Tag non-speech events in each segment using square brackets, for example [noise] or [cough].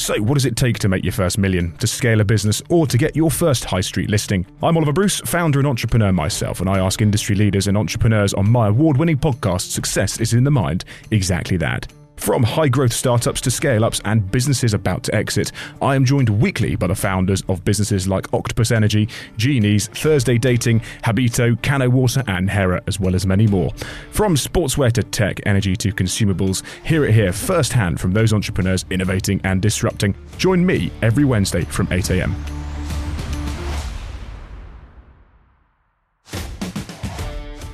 So, what does it take to make your first million, to scale a business, or to get your first high street listing? I'm Oliver Bruce, founder and entrepreneur myself, and I ask industry leaders and entrepreneurs on my award winning podcast, Success is in the Mind, exactly that. From high growth startups to scale ups and businesses about to exit, I am joined weekly by the founders of businesses like Octopus Energy, Genies, Thursday Dating, Habito, Cano Water, and Hera, as well as many more. From sportswear to tech, energy to consumables, hear it here firsthand from those entrepreneurs innovating and disrupting. Join me every Wednesday from 8 a.m.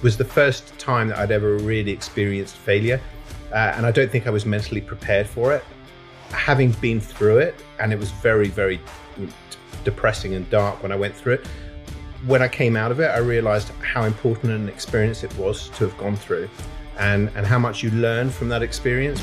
was the first time that I'd ever really experienced failure uh, and I don't think I was mentally prepared for it. Having been through it, and it was very, very depressing and dark when I went through it. When I came out of it, I realized how important an experience it was to have gone through and, and how much you learn from that experience.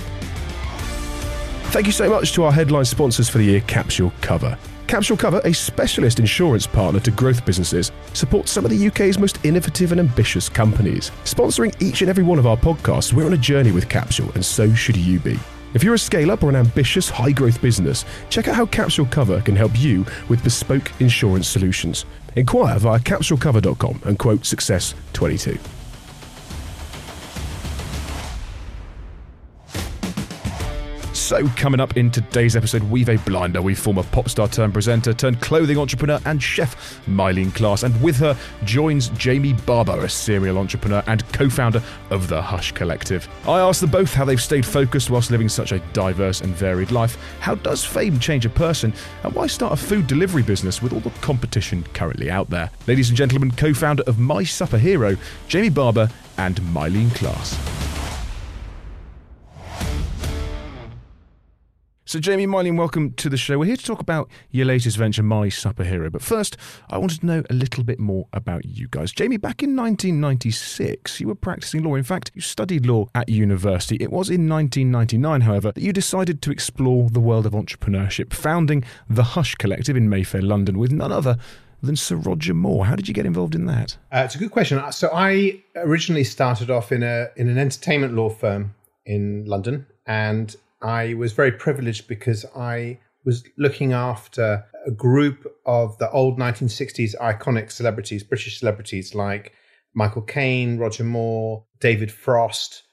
Thank you so much to our headline sponsors for the year, Capsule Cover. Capsule Cover, a specialist insurance partner to growth businesses, supports some of the UK's most innovative and ambitious companies. Sponsoring each and every one of our podcasts, we're on a journey with Capsule, and so should you be. If you're a scale up or an ambitious high growth business, check out how Capsule Cover can help you with bespoke insurance solutions. Inquire via capsulecover.com and quote Success 22. So, coming up in today's episode, we've a blinder. We former pop star turned presenter, turned clothing entrepreneur, and chef Myleene Klass. And with her joins Jamie Barber, a serial entrepreneur and co founder of the Hush Collective. I asked them both how they've stayed focused whilst living such a diverse and varied life. How does fame change a person? And why start a food delivery business with all the competition currently out there? Ladies and gentlemen, co founder of My Supper Hero, Jamie Barber and Myleene Klass. So, Jamie Myleene, welcome to the show. We're here to talk about your latest venture, My Supper Hero. But first, I wanted to know a little bit more about you guys. Jamie, back in 1996, you were practicing law. In fact, you studied law at university. It was in 1999, however, that you decided to explore the world of entrepreneurship, founding the Hush Collective in Mayfair, London, with none other than Sir Roger Moore. How did you get involved in that? Uh, it's a good question. So, I originally started off in a in an entertainment law firm in London, and I was very privileged because I was looking after a group of the old 1960s iconic celebrities, British celebrities like Michael Caine, Roger Moore, David Frost,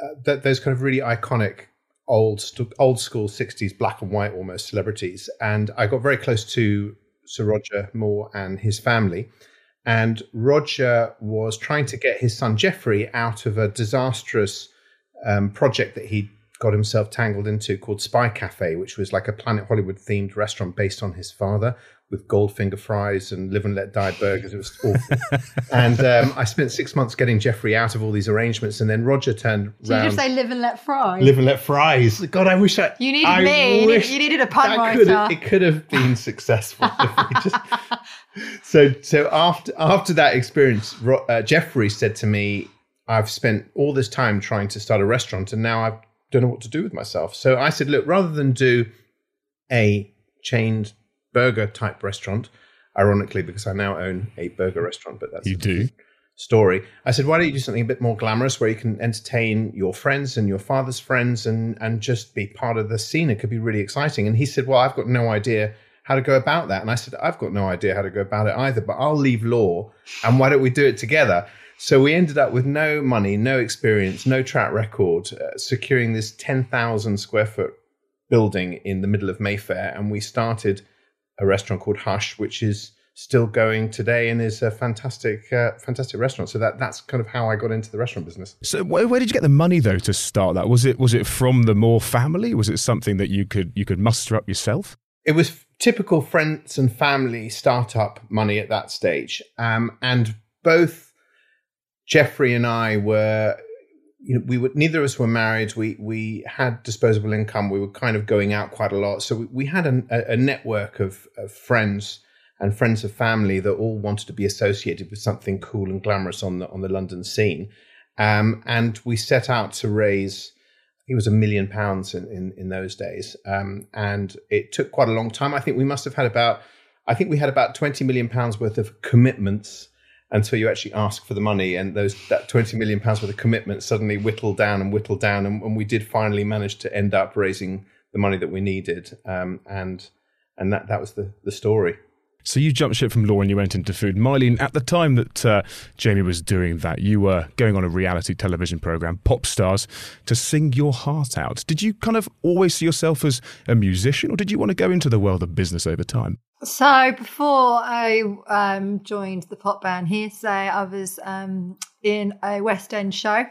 uh, th- those kind of really iconic old old school 60s black and white almost celebrities. And I got very close to Sir Roger Moore and his family. And Roger was trying to get his son Geoffrey out of a disastrous um, project that he got himself tangled into called Spy Cafe, which was like a Planet Hollywood themed restaurant based on his father with Goldfinger fries and live and let die burgers. It was awful. [laughs] and um, I spent six months getting Geoffrey out of all these arrangements. And then Roger turned Did you just say live and let fries? Live and let fries. God, I wish I. You needed I me. You needed, you needed a pun writer. Could it could have been [laughs] successful. just, [laughs] so, so after after that experience, uh, Geoffrey said to me, "I've spent all this time trying to start a restaurant, and now I've don't know what to do with myself. So I said, look, rather than do a chained burger type restaurant, ironically, because I now own a burger restaurant, but that's you do story. I said, why don't you do something a bit more glamorous where you can entertain your friends and your father's friends and and just be part of the scene? It could be really exciting. And he said, well, I've got no idea how to go about that. And I said, I've got no idea how to go about it either, but I'll leave law and why don't we do it together? So we ended up with no money, no experience, no track record, uh, securing this 10,000 square foot building in the middle of Mayfair. And we started a restaurant called Hush, which is still going today and is a fantastic, uh, fantastic restaurant. So that that's kind of how I got into the restaurant business. So where, where, did you get the money though to start that? Was it was it from the Moore family? Was it something that you could you could muster up yourself? It was typical friends and family startup money at that stage, um, and both Geoffrey and I were, you know, we were neither of us were married. We we had disposable income. We were kind of going out quite a lot, so we, we had a, a network of, of friends and friends of family that all wanted to be associated with something cool and glamorous on the on the London scene. Um, and we set out to raise it was a million pounds in, in, in those days. Um, and it took quite a long time. I think we must have had about, I think we had about 20 million pounds worth of commitments until you actually ask for the money and those that 20 million pounds worth of commitment suddenly whittled down and whittled down and, and, we did finally manage to end up raising the money that we needed, um, and and that that was the the story. So you jumped ship from law and you went into food. Myleene, at the time that uh, Jamie was doing that, you were going on a reality television program, Pop Stars, to sing your heart out. Did you kind of always see yourself as a musician, or did you want to go into the world of business over time? So before I um, joined the pop band here Hear'Say, I was um, in a West End show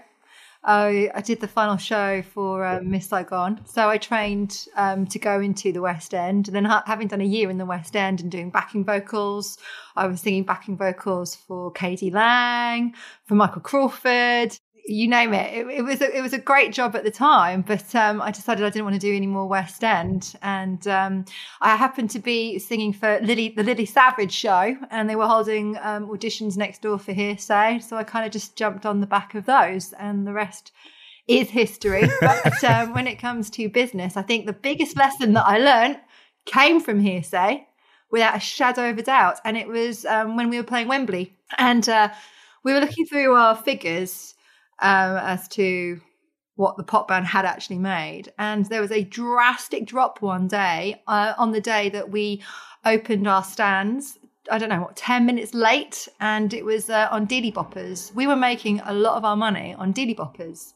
I, I did the final show for um, Miss Saigon. So I trained um, to go into the West End. And then, ha- having done a year in the West End and doing backing vocals, I was singing backing vocals for k.d. lang, for Michael Crawford, you name it. It, it was a, it was a great job at the time, but um, I decided I didn't want to do any more West End, and um, I happened to be singing for Lily the Lily Savage show, and they were holding um, auditions next door for Hear'Say, so I kind of just jumped on the back of those, and the rest is history. [laughs] but um, when it comes to business, I think the biggest lesson that I learned came from Hear'Say, without a shadow of a doubt, and it was um, when we were playing Wembley, and uh, we were looking through our figures um, as to what the pop band had actually made. And there was a drastic drop one day uh, on the day that we opened our stands. I don't know what, 10 minutes late, and it was uh, on Dealy Boppers. We were making a lot of our money on Dealy Boppers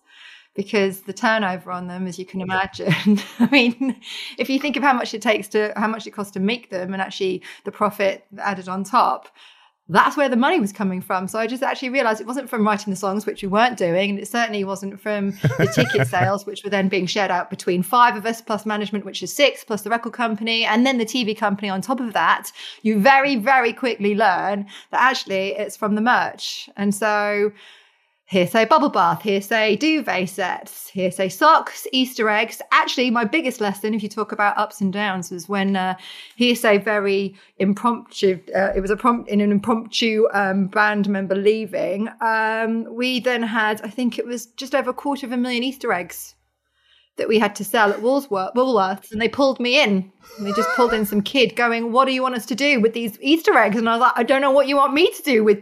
because the turnover on them, as you can imagine, [laughs] I mean, if you think of how much it takes to, how much it costs to make them and actually the profit added on top, that's where the money was coming from. So I just actually realized it wasn't from writing the songs, which we weren't doing. And it certainly wasn't from the ticket [laughs] sales, which were then being shared out between five of us, plus management, which is six, plus the record company, and then the TV company on top of that. You very, very quickly learn that actually it's from the merch. And so Hear'Say bubble bath, Hear'Say duvet sets, Hear'Say socks, Easter eggs. Actually, my biggest lesson, if you talk about ups and downs, was when uh, Hear'Say very impromptu. Uh, it was a prompt in an impromptu um, band member leaving. Um, we then had, I think it was just over a quarter of a million Easter eggs that we had to sell at Woolworths, and they pulled me in. And they just pulled in some kid going, "What do you want us to do with these Easter eggs?" And I was like, "I don't know what you want me to do with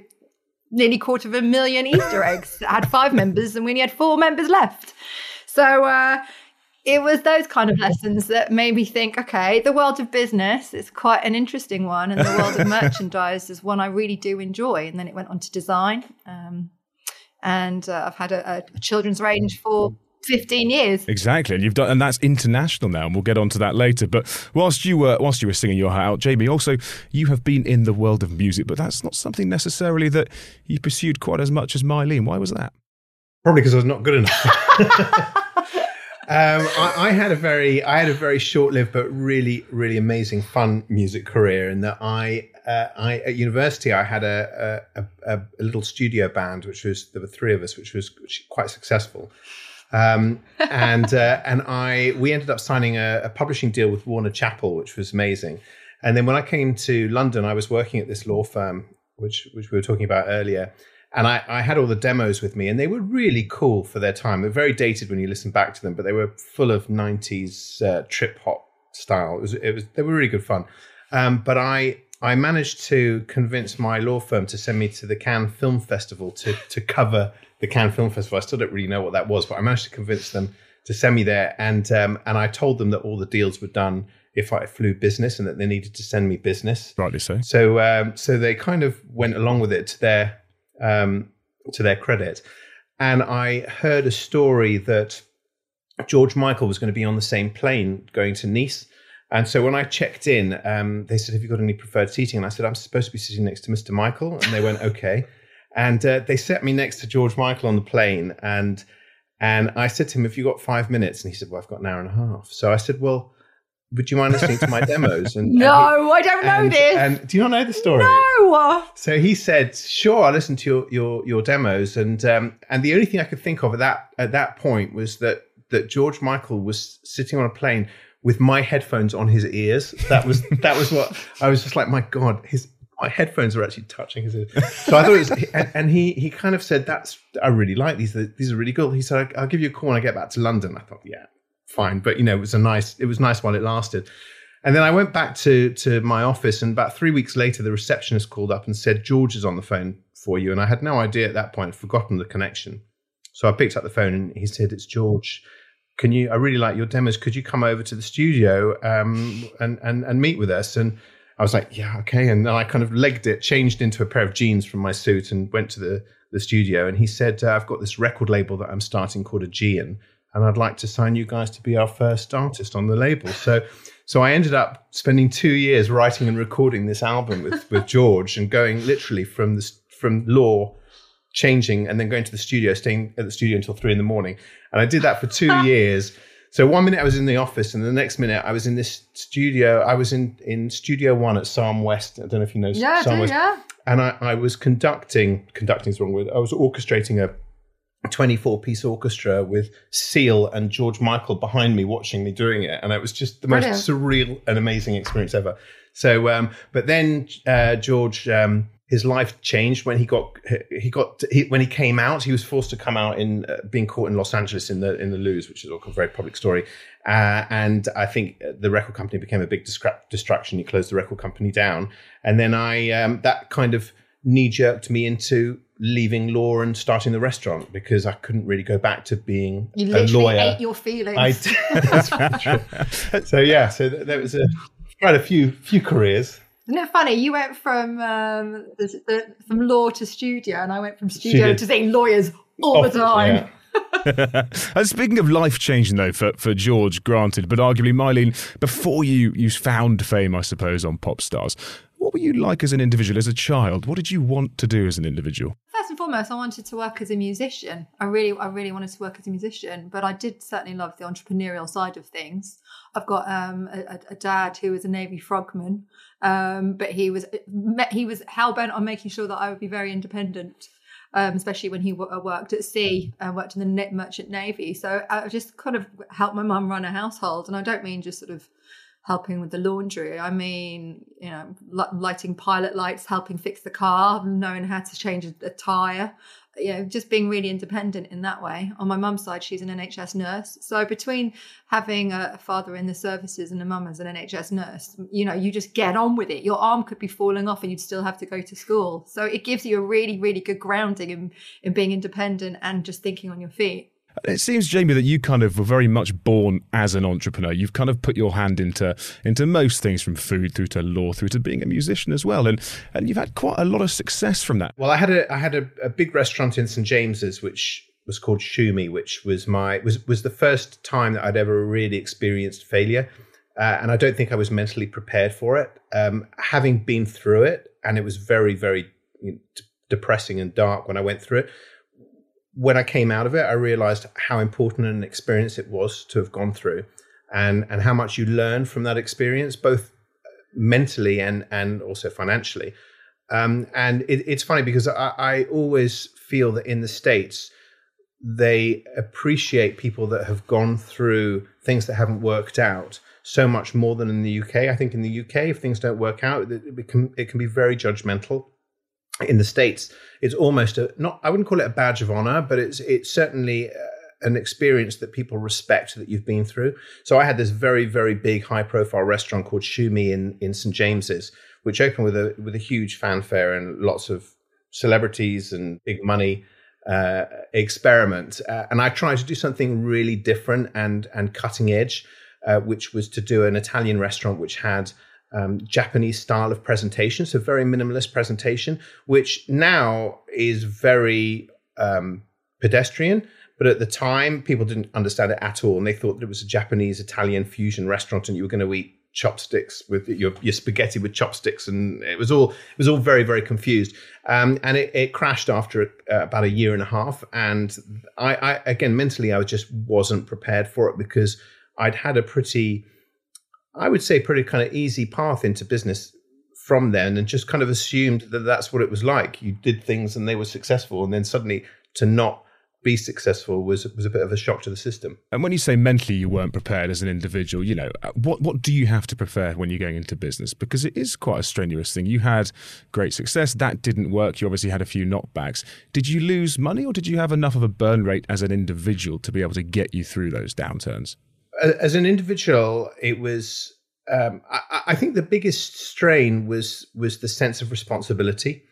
nearly quarter of a million Easter eggs. I had five members and we only had four members left. So uh, it was those kind of lessons that made me think, okay, the world of business is quite an interesting one, and the world of [laughs] merchandise is one I really do enjoy. And then it went on to design. Um, and uh, I've had a, a children's range for 15 years. Exactly. And you've done and that's international now and we'll get on to that later. But whilst you were whilst you were singing your heart out, Jamie, also you have been in the world of music, but that's not something necessarily that you pursued quite as much as Myleene. Why was that? Probably because I was not good enough. [laughs] Um, I, I, had a very, I had a very short-lived but really, really amazing, fun music career. In that I, uh, I at university, I had a a, a a, little studio band, which was there were three of us, which was quite successful. Um, and uh, and I we ended up signing a, a, publishing deal with Warner Chappell, which was amazing. And then when I came to London, I was working at this law firm, which which we were talking about earlier. And I, I had all the demos with me, and they were really cool for their time. They're very dated when you listen back to them, but they were full of '90s uh, trip hop style. It was, it was they were really good fun. Um, but I I managed to convince my law firm to send me to the Cannes Film Festival to to cover the Cannes Film Festival. I still don't really know what that was, but I managed to convince them to send me there, and um, and I told them that all the deals were done if I flew business, and that they needed to send me business. Rightly so. So um, so they kind of went along with it to their um, to their credit, and I heard a story that George Michael was going to be on the same plane going to Nice. And so when I checked in, um, they said, "Have you got any preferred seating?" And I said, "I'm supposed to be sitting next to Mr. Michael." And they went, "Okay." And uh, they set me next to George Michael on the plane, and and I said to him, "Have you got five minutes?" And he said, "Well, I've got an hour and a half." So I said, "Well." Would you mind listening to my demos? And, no, and he, [laughs] I don't know and, this. And do you not know the story? No. So he said, "Sure, I'll listen to your your, your demos." And um, and the only thing I could think of at that at that point was that that George Michael was sitting on a plane with my headphones on his ears. That was that was what I was just like, my God, his my headphones are actually touching his ears. So I thought it was, and, and, he he kind of said, "That's I really like these. These are really good." He said, "I'll give you a call when I get back to London." I thought, "Yeah, fine," but you know, it was a nice. It was nice while it lasted. And then I went back to to my office, and about three weeks later, the receptionist called up and said, "George is on the phone for you." And I had no idea at that point, I'd forgotten the connection. So I picked up the phone, and he said, "It's George." Can you? I really like your demos. Could you come over to the studio um, and and and meet with us?" And I was like, "Yeah, okay." And then I kind of legged it, changed into a pair of jeans from my suit, and went to the the studio. And he said, uh, "I've got this record label that I'm starting called Aegean, and I'd like to sign you guys to be our first artist on the label." So. So I ended up spending two years writing and recording this album with, with George and going literally from the, from law changing and then going to the studio, staying at the studio until three in the morning. And I did that for two [laughs] years. So one minute I was in the office, and the next minute I was in this studio. I was in in Studio One at Sarm West. I don't know if you know Yeah, Sarm do, West. yeah. And I, I was conducting. Conducting is the wrong word. I was orchestrating a 24 piece orchestra with Seal and George Michael behind me watching me doing it. And it was just the Brilliant. most surreal and amazing experience ever. So, um, but then uh, George, um, his life changed when he got he got he, when he came out. He was forced to come out in uh, being caught in Los Angeles in the in the loos, which is a very public story. Uh, and I think the record company became a big distra- distraction. He closed the record company down, and then I um, that kind of knee jerked me into leaving law and starting the restaurant because I couldn't really go back to being You a lawyer. ate your feelings. I. [laughs] That's true. so yeah, so th- there was a quite a few few careers. Isn't it funny? You went from um, the, the, from law to studio, and I went from studio Studio. to seeing lawyers all the time. yeah. [laughs] and speaking of life changing though for, for George, granted, but arguably Myleene, before you you found fame, I suppose, on pop stars, what were you like as an individual, as a child? What did you want to do as an individual? First and foremost, I wanted to work as a musician. I really, I really wanted to work as a musician, but I did certainly love the entrepreneurial side of things. I've got um, a, a- dad who was a Navy frogman, um, but he was he was hell bent on making sure that I would be very independent. Um, especially when he w- worked at sea and worked in the merchant navy. So I just kind of helped my mum run a household, and I don't mean just sort of helping with the laundry. I mean, you know, lighting pilot lights, helping fix the car, knowing how to change a, tire. You know, just being really independent in that way. On my mum's side, she's an NHS nurse. So between having a father in the services and a mum as an NHS nurse, you know, you just get on with it. Your arm could be falling off and you'd still have to go to school. So it gives you a really, really good grounding in, in being independent and just thinking on your feet. It seems, Jamie, that you kind of were very much born as an entrepreneur. You've kind of put your hand into into most things, from food through to law, through to being a musician as well, and and you've had quite a lot of success from that. Well, I had a I had a, a big restaurant in St James's, which was called Shumi, which was my was was the first time that I'd ever really experienced failure, uh, and I don't think I was mentally prepared for it. Um, having been through it, and it was very very you know, depressing and dark when I went through it. When I came out of it, I realized how important an experience it was to have gone through, and and how much you learn from that experience, both mentally and and also financially. Um, and it, it's funny because I, I always feel that in the States, they appreciate people that have gone through things that haven't worked out so much more than in the UK. I think in the UK, if things don't work out, it, can, it can be very judgmental. In the States, it's almost a not, I wouldn't call it a badge of honor, but it's, it's certainly uh, an experience that people respect that you've been through. So I had this very, very big high profile restaurant called Shumi in, in St. James's, which opened with a with a huge fanfare and lots of celebrities and big money uh, experiment. Uh, and I tried to do something really different and and cutting edge, uh, which was to do an Italian restaurant which had um, Japanese style of presentation, so very minimalist presentation, which now is very um, pedestrian. But at the time, people didn't understand it at all, and they thought that it was a Japanese Italian fusion restaurant, and you were going to eat chopsticks with your, your spaghetti with chopsticks, and it was all it was all very very confused. Um, and it, it crashed after uh, about a year and a half, and I, I again mentally I just wasn't prepared for it because I'd had a pretty, I would say, pretty kind of easy path into business from then, and just kind of assumed that that's what it was like. You did things and they were successful, and then suddenly to not be successful was was a bit of a shock to the system. And when you say mentally you weren't prepared as an individual, you know, uh, what what do you have to prepare when you're going into business? Because it is quite a strenuous thing. You had great success, that didn't work. You obviously had a few knockbacks. Did you lose money, or did you have enough of a burn rate as an individual to be able to get you through those downturns? As an individual, it was. Um, I, I think the biggest strain was was the sense of responsibility.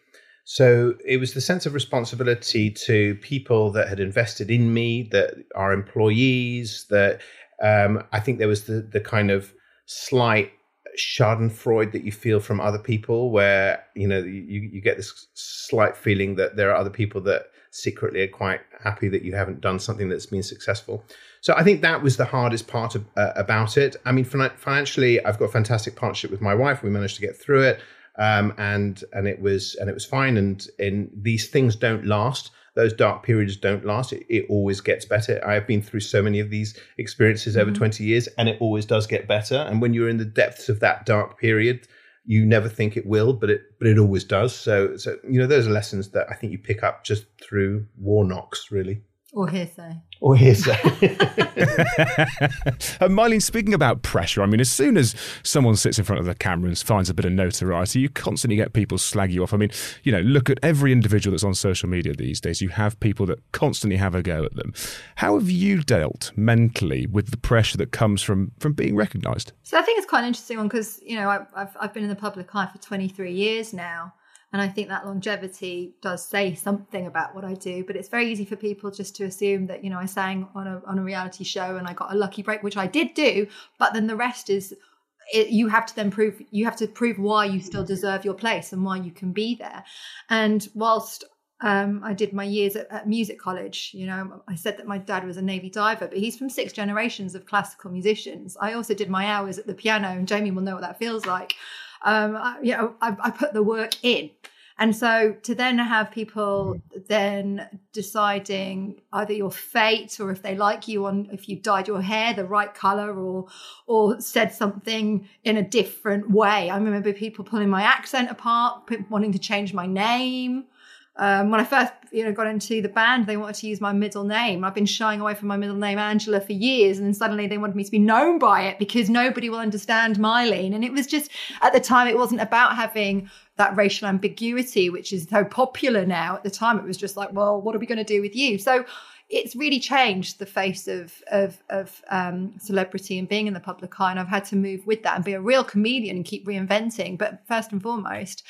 So it was the sense of responsibility to people that had invested in me, that are employees, that um, I think there was the, the kind of slight Schadenfreude that you feel from other people, where you know you, you get this slight feeling that there are other people that secretly are quite happy that you haven't done something that's been successful. So I think that was the hardest part of, uh, about it. I mean, financially, I've got a fantastic partnership with my wife. We managed to get through it, um, and and it was and it was fine. And and these things don't last those dark periods don't last. It, it always gets better. I have been through so many of these experiences over mm-hmm. 20 years, and it always does get better. And when you're in the depths of that dark period, you never think it will, but it but it always does. So so you know those are lessons that I think you pick up just through war knocks, really. Or hearsay. Or hearsay. uh, [laughs] Myleene, speaking about pressure, I mean, as soon as someone sits in front of the camera and finds a bit of notoriety, you constantly get people slag you off. I mean, you know, look at every individual that's on social media these days. You have people that constantly have a go at them. How have you dealt mentally with the pressure that comes from from being recognised? So I think it's quite an interesting one because you know I've I've been in the public eye for 23 years now. And I think that longevity does say something about what I do, but it's very easy for people just to assume that, you know, I sang on a, on a reality show and I got a lucky break, which I did do, but then the rest is it, you have to then prove you have to prove why you still deserve your place and why you can be there. And whilst um, I did my years at, at, music college. You know, I said that my dad was a Navy diver, but he's from six generations of classical musicians. I also did my hours at the piano, and Jamie will know what that feels like um, I, you know, I, I put the work in. And so to then have people then deciding either your fate or if they like you on if you dyed your hair the right color or or said something in a different way. I remember people pulling my accent apart, wanting to change my name. Um, when I first, you know, got into the band, they wanted to use my middle name. I've been shying away from my middle name, Angela, for years, and then suddenly they wanted me to be known by it because nobody will understand Myleene. And it was just at the time, it wasn't about having that racial ambiguity, which is so popular now. At the time, it was just like, well, what are we going to do with you? So it's really changed the face of of, of um, celebrity and being in the public eye. And I've had to move with that and be a real comedian and keep reinventing. But first and foremost,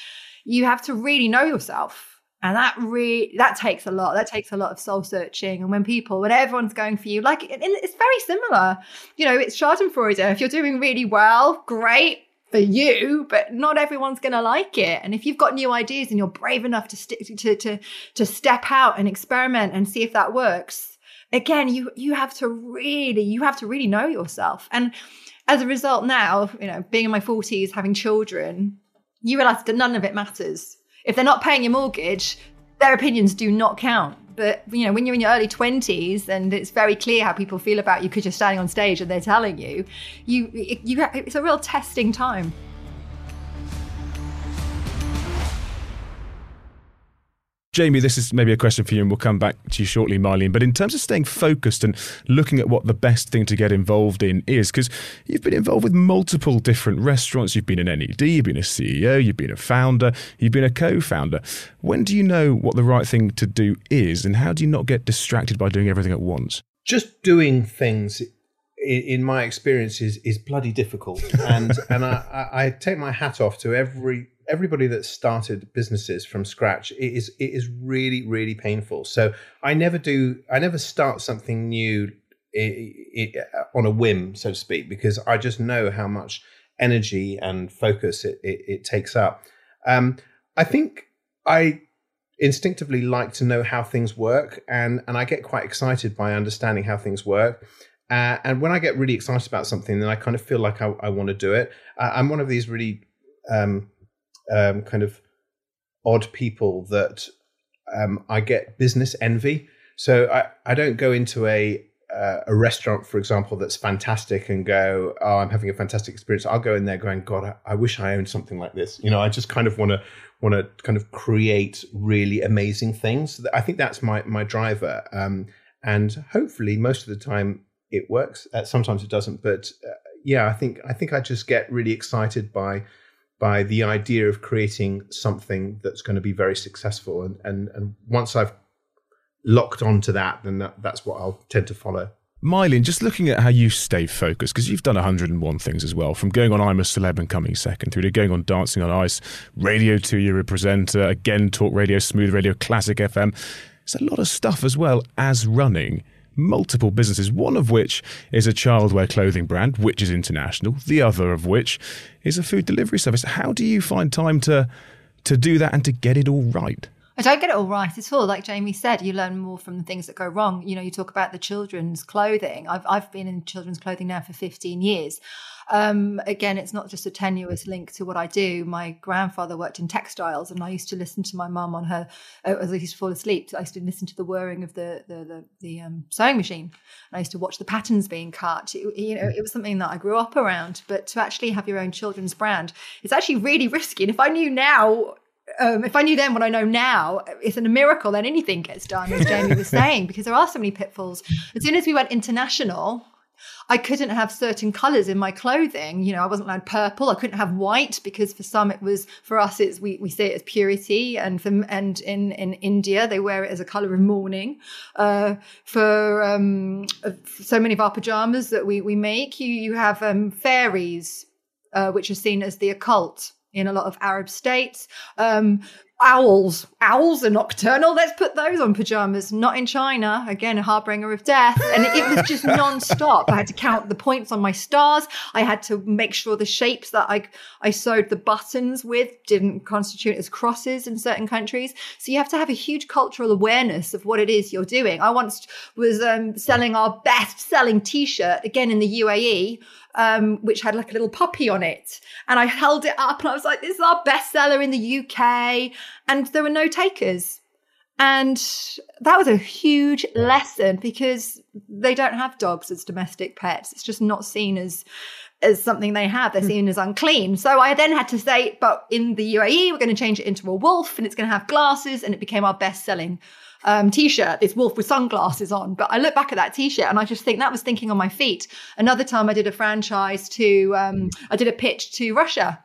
you have to really know yourself and that really that takes a lot. That takes a lot of soul searching. And when people when everyone's going for you like it's very similar. You know it's schadenfreude. If you're doing really well great for you but not everyone's going to like it. And if you've got new ideas and you're brave enough to stick to to to step out and experiment and see if that works again you you have to really you have to really know yourself. And as a result now you know being in my 40s having children you realize that none of it matters if they're not paying your mortgage, their opinions do not count. But you know, when you're in your early twenties and it's very clear how people feel about you because you're standing on stage and they're telling you, you you it's a real testing time. Jamie, this is maybe a question for you, and we'll come back to you shortly, Marlene. But in terms of staying focused and looking at what the best thing to get involved in is, because you've been involved with multiple different restaurants, you've been an NED, you've been a CEO, you've been a founder, you've been a co founder. When do you know what the right thing to do is, and how do you not get distracted by doing everything at once? Just doing things in, my experience is, is bloody difficult and [laughs] and I, I, take my hat off to every everybody that started businesses from scratch it is it is really really painful. So i never do i never start something new on a whim so to speak because i just know how much energy and focus it, it, it takes up. Um, i think i instinctively like to know how things work and and i get quite excited by understanding how things work. Uh, and when I get really excited about something, then I kind of feel like I, I want to do it. Uh, I'm one of these really um, um, kind of odd people that um, I get business envy. So I, I don't go into a uh, a restaurant, for example, that's fantastic and go, oh, I'm having a fantastic experience. I'll go in there going, God, I, I wish I owned something like this. You know, I just kind of want to want to kind of create really amazing things. I think that's my my driver. Um, and hopefully, most of the time, it works. Uh, sometimes it doesn't, but uh, yeah, I think I think I just get really excited by by the idea of creating something that's going to be very successful. And, and, and once I've locked onto that, then that, that's what I'll tend to follow. Myleene, just looking at how you stay focused, because you've done 101 things as well, from going on I'm a Celeb and coming second, through to going on Dancing on Ice, Radio 2, you're a presenter, again, Talk Radio, Smooth Radio, Classic FM. It's a lot of stuff as well as running multiple businesses, one of which is a childwear clothing brand, which is international, the other of which is a food delivery service. How do you find time to to do that and to get it all right? I don't get it all right at all. Like Jamie said, you learn more from the things that go wrong. You know, you talk about the children's clothing. I've I've been in children's clothing now for 15 years. Um, again, it's not just a tenuous link to what I do. My grandfather worked in textiles, and I used to listen to my mum on her uh, as I used to fall asleep. I used to listen to the whirring of the the the, the um, sewing machine. And I used to watch the patterns being cut. It, you know, it was something that I grew up around. But to actually have your own children's brand, it's actually really risky. And if I knew now um, if I knew then what I know now, it's a miracle that anything gets done, as Jamie was [laughs] saying, because there are so many pitfalls. As soon as we went international, I couldn't have certain colors in my clothing. You know, I wasn't allowed purple. I couldn't have white because for some it was for us it's we, we say it as purity, and for and in in India they wear it as a color of mourning. Uh, for um, so many of our pajamas that we we make, you you have um, fairies, uh, which are seen as the occult in a lot of Arab states. Um, owls. Owls are nocturnal. Let's put those on pajamas. Not in China. Again, a harbinger of death. And it was just [laughs] non-stop. I had to count the points on my stars. I had to make sure the shapes that I, I sewed the buttons with didn't constitute as crosses in certain countries. So you have to have a huge cultural awareness of what it is you're doing. I once was um, selling our best selling t-shirt again in the UAE um, which had like a little puppy on it. And I held it up and I was like, this is our bestseller in the UK. And there were no takers. And that was a huge lesson because they don't have dogs as domestic pets. It's just not seen as as something they have. They're hmm. seen as unclean. So I then had to say, but in the UAE, we're going to change it into a wolf and it's going to have glasses. And it became our best selling um, t-shirt, this wolf with sunglasses on. But I look back at that t-shirt and I just think that was thinking on my feet. Another time I did a franchise to, um, I did a pitch to Russia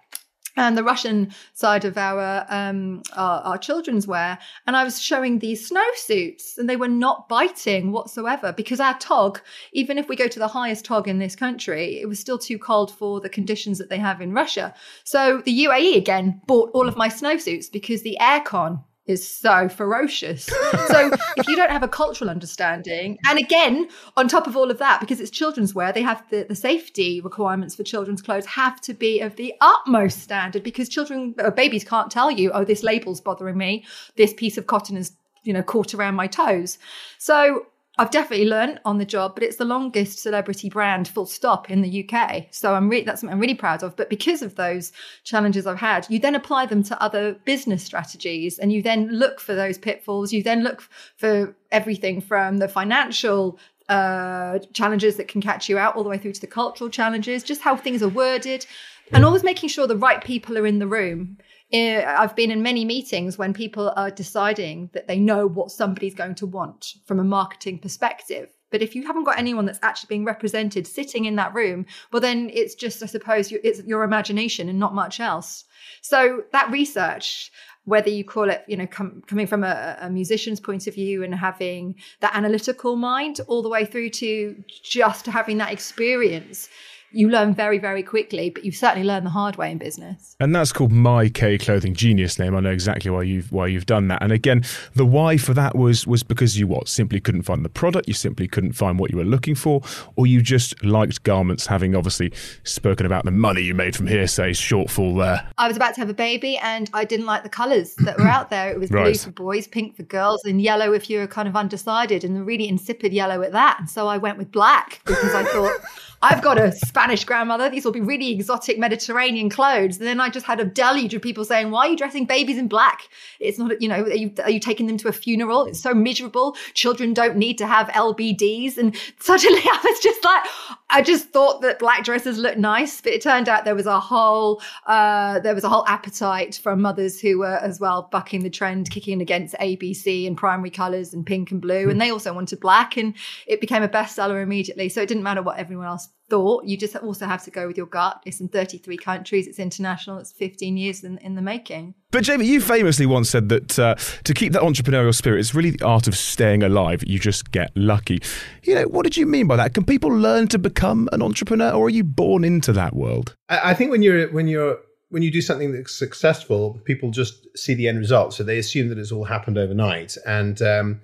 and the Russian side of our, um, our, our children's wear, and I was showing these snowsuits, and they were not biting whatsoever because our tog, even if we go to the highest tog in this country, it was still too cold for the conditions that they have in Russia. So the UAE again bought all of my snowsuits because the aircon is so ferocious. So if you don't have a cultural understanding, and again, on top of all of that, because it's children's wear, they have the, the safety requirements for children's clothes have to be of the utmost standard because children, uh, babies can't tell you, oh, this label's bothering me. This piece of cotton is, you know, caught around my toes. So I've definitely learned on the job, but it's the longest celebrity brand, full stop, in the UK. So I'm really that's something I'm really proud of. But because of those challenges I've had, you then apply them to other business strategies, and you then look for those pitfalls. You then look for everything from the financial uh, challenges that can catch you out, all the way through to the cultural challenges, just how things are worded, and always making sure the right people are in the room. Eh, I've been in many meetings when people are deciding that they know what somebody's going to want from a marketing perspective. But if you haven't got anyone that's actually being represented sitting in that room, well, then it's just, I suppose, it's your imagination and not much else. So that research, whether you call it, you know, com- coming from a, a, musician's point of view and having that analytical mind, all the way through to just having that experience you learn very, very quickly, but you certainly learn the hard way in business. And that's called My K Clothing Genius name. I know exactly why you've why you've done that. And again, the why for that was was because you what simply couldn't find the product, you simply couldn't find what you were looking for, or you just liked garments. Having obviously spoken about the money you made from Hear'Say shortfall there. I was about to have a baby, and I didn't like the colours that were out there. It was right. blue for boys, pink for girls, and yellow if you were kind of undecided, and the really insipid yellow at that. And so I went with black because I thought. I've got a Spanish grandmother. These will be really exotic Mediterranean clothes. And then I just had a deluge of people saying, why are you dressing babies in black? It's not, you know, are you, are you taking them to a funeral? It's so miserable. Children don't need to have LBDs. And suddenly [laughs] I was just like, I just thought that black dresses looked nice, but it turned out there was a whole, uh, there was a whole appetite from mothers who were as well bucking the trend, kicking against ABC and primary colors and pink and blue. And they also wanted black and it became a bestseller immediately. So it didn't matter what everyone else thought. You just also have to go with your gut. It's in 33 countries. It's international. It's 15 years in, in the making. But Jamie, you famously once said that uh, to keep that entrepreneurial spirit, it's really the art of staying alive. You just get lucky. You know, what did you mean by that? Can people learn to become an entrepreneur, or are you born into that world? I, I think when you're when you're when you do something that's successful, people just see the end result, so they assume that it's all happened overnight. And um,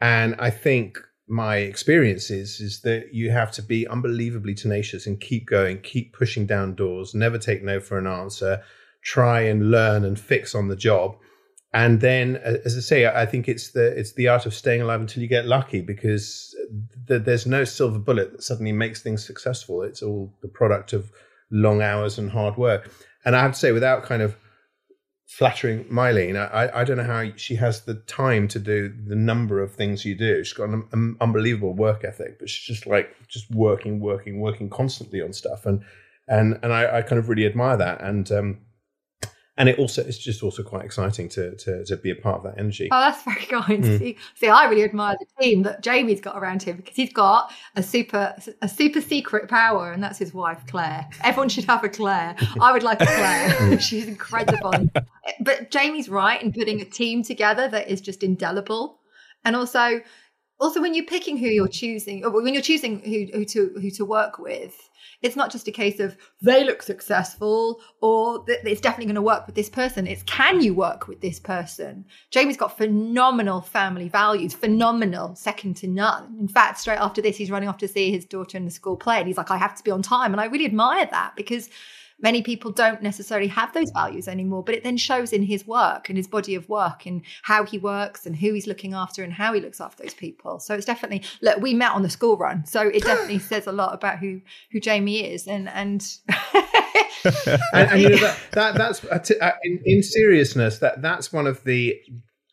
and I think my experience is is that you have to be unbelievably tenacious and keep going, keep pushing down doors, never take no for an answer, try and learn and fix on the job. And then, as I say, I think it's the it's the art of staying alive until you get lucky, because th- there's no silver bullet that suddenly makes things successful. It's all the product of long hours and hard work. And I have to say, without kind of flattering Myleene, I, I don't know how she has the time to do the number of things you do. She's got an unbelievable work ethic, but she's just like just working, working, working constantly on stuff. And and and I, I kind of really admire that. And um, and it also it's just also quite exciting to to, to be a part of that energy. Oh, that's very [laughs] kind. Mm. See, see, I really admire the team that Jamie's got around him because he's got a super a super secret power, and that's his wife Claire. Everyone should have a Claire. I would like a Claire. [laughs] [laughs] She's incredible. but Jamie's right in putting a team together that is just indelible, and also also when you're picking who you're choosing, or when you're choosing who, who to who to work with it's not just a case of they look successful or it's definitely going to work with this person. It's can you work with this person? Jamie's got phenomenal family values, phenomenal, second to none. In fact, straight after this, he's running off to see his daughter in the school play. And he's like, I have to be on time. And I really admire that because many people don't necessarily have those values anymore, but it then shows in his work and his body of work and how he works and who he's looking after and how he looks after those people. So it's definitely look, we met on the school run. So it definitely [laughs] says a lot about who who Jamie is and and [laughs] and, and, you know that, that that's uh, in, in seriousness that that's one of the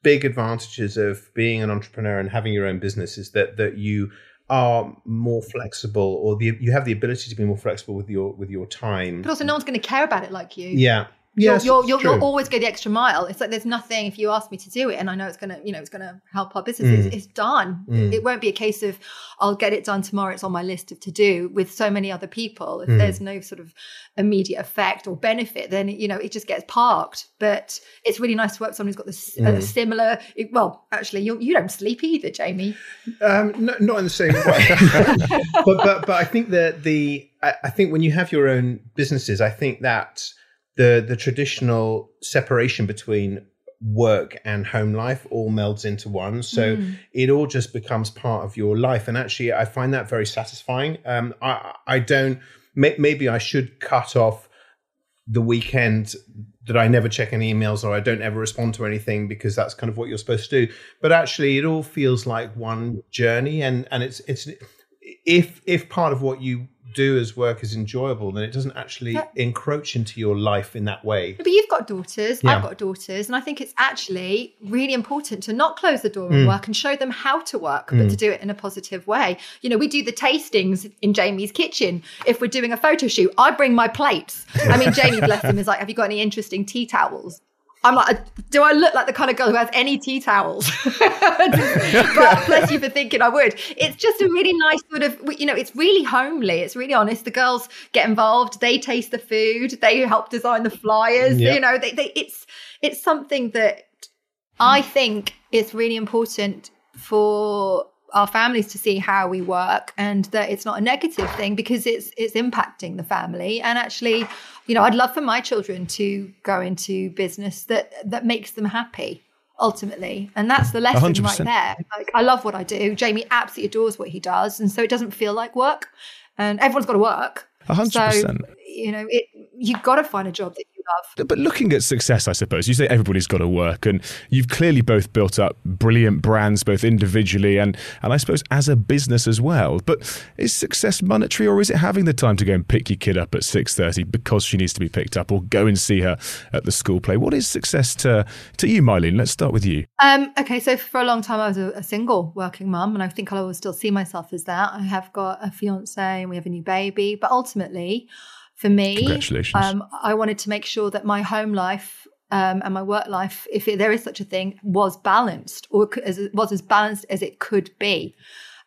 big advantages of being an entrepreneur and having your own business is that that you are more flexible or the, you have the ability to be more flexible with your with your time. But also no one's going to care about it like you. Yeah Yes, you're, you're, you're, always go the extra mile. It's like there's nothing if you ask me to do it, and I know it's gonna, you know, it's gonna help our business. Mm. It's, it's, done. Mm. It won't be a case of I'll get it done tomorrow. It's on my list of to do with so many other people. If mm. there's no sort of immediate effect or benefit, then you know it just gets parked. But it's really nice to work with someone who's got this uh, mm. similar. Well, actually, you you don't sleep either, Jamie. Um, no, not in the same way. [laughs] but, but but I think that the I, I think when you have your own businesses, I think that the the traditional separation between work and home life all melds into one. So mm. it all just becomes part of your life. And actually i find that very satisfying. Um i i don't may, maybe i should cut off the weekend that i never check any emails or i don't ever respond to anything because that's kind of what you're supposed to do. But actually it all feels like one journey. And and it's it's if if part of what you do as work is enjoyable, then it doesn't actually yeah. encroach into your life in that way. But you've got daughters, yeah. I've got daughters, and I think it's actually really important to not close the door on mm. work and show them how to work, mm. but to do it in a positive way. You know, we do the tastings in Jamie's kitchen. If we're doing a photo shoot, I bring my plates. I mean, [laughs] Jamie, bless him, is like, have you got any interesting tea towels? I'm like, do I look like the kind of girl who has any tea towels? [laughs] but bless you for thinking I would. It's just a really nice sort of, you know, it's really homely. It's really honest. The girls get involved. They taste the food. They help design the flyers. Yep. You know, they, they, it's it's something that I think is really important for our families to see how we work and that it's not a negative thing because it's it's impacting the family. And actually you know i'd love for my children to go into business that that makes them happy ultimately. And that's the lesson 100%. right there. Like i love what i do. Jamie absolutely adores what he does. And so it doesn't feel like work. And everyone's got to work 100%. so you know it you've got to find a job that love. But looking at success, I suppose, you say everybody's got to work, and you've clearly both built up brilliant brands, both individually and, and I suppose as a business as well. But is success monetary, or is it having the time to go and pick your kid up at 6.30 because she needs to be picked up, or go and see her at the school play? What is success to, to you, Myleene? Let's start with you. Um, okay, so for a long time, I was a, a single working mum, and I think I'll always still see myself as that. I have got a fiance and we have a new baby, but ultimately, for me. Congratulations. Um, I wanted to make sure that my home life um, and my work life, if it, there is such a thing, was balanced or as, was as balanced as it could be.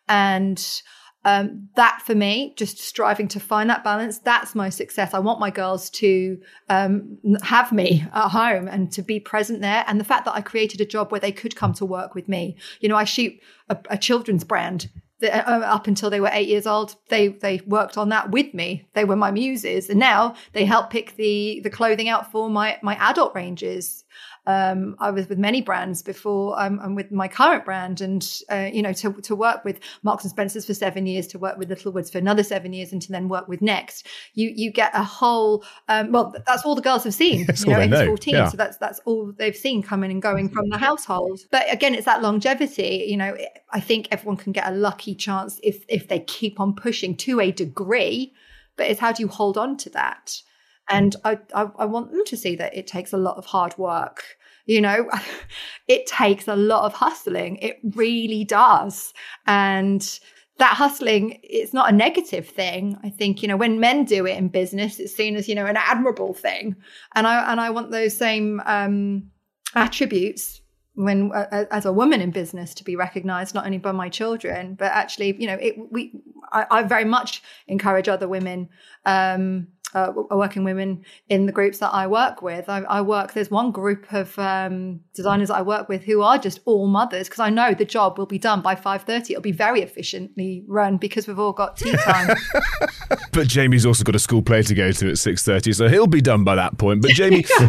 And um, that for me, just striving to find that balance, that's my success. I want my girls to um, have me at home and to be present there. And the fact that I created a job where they could come to work with me. You know, I shoot a, a children's brand that, uh, up until they were eight years old. They they worked on that with me. They were my muses, and now they help pick the the clothing out for my my adult ranges. Um, I was with many brands before um, I'm with my current brand, and uh, you know, to to work with Marks and Spencers for seven years, to work with Littlewoods for another seven years, and to then work with Next, you you get a whole. Um, well, that's all the girls have seen. [laughs] That's you know, know, 14, yeah. so that's that's all they've seen coming and going from the household. But again, it's that longevity. You know, I think everyone can get a lucky chance if if they keep on pushing to a degree. But it's how do you hold on to that? And I, I, I want them to see that it takes a lot of hard work. You know, [laughs] it takes a lot of hustling. It really does. And that hustling, it's not a negative thing. I think, you know, when men do it in business, it's seen as, you know, an admirable thing. And I and I want those same um attributes when uh, as a woman in business to be recognized not only by my children but actually you know it we i, I very much encourage other women um uh, working women in the groups that I work with. I, I work. There's one group of um, designers that I work with who are just all mothers because I know the job will be done by five thirty. It'll be very efficiently run because we've all got tea [laughs] time. But Jamie's also got a school play to go to at six thirty, so he'll be done by that point. But Jamie, [laughs] [laughs]